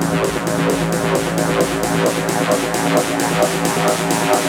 I'm not.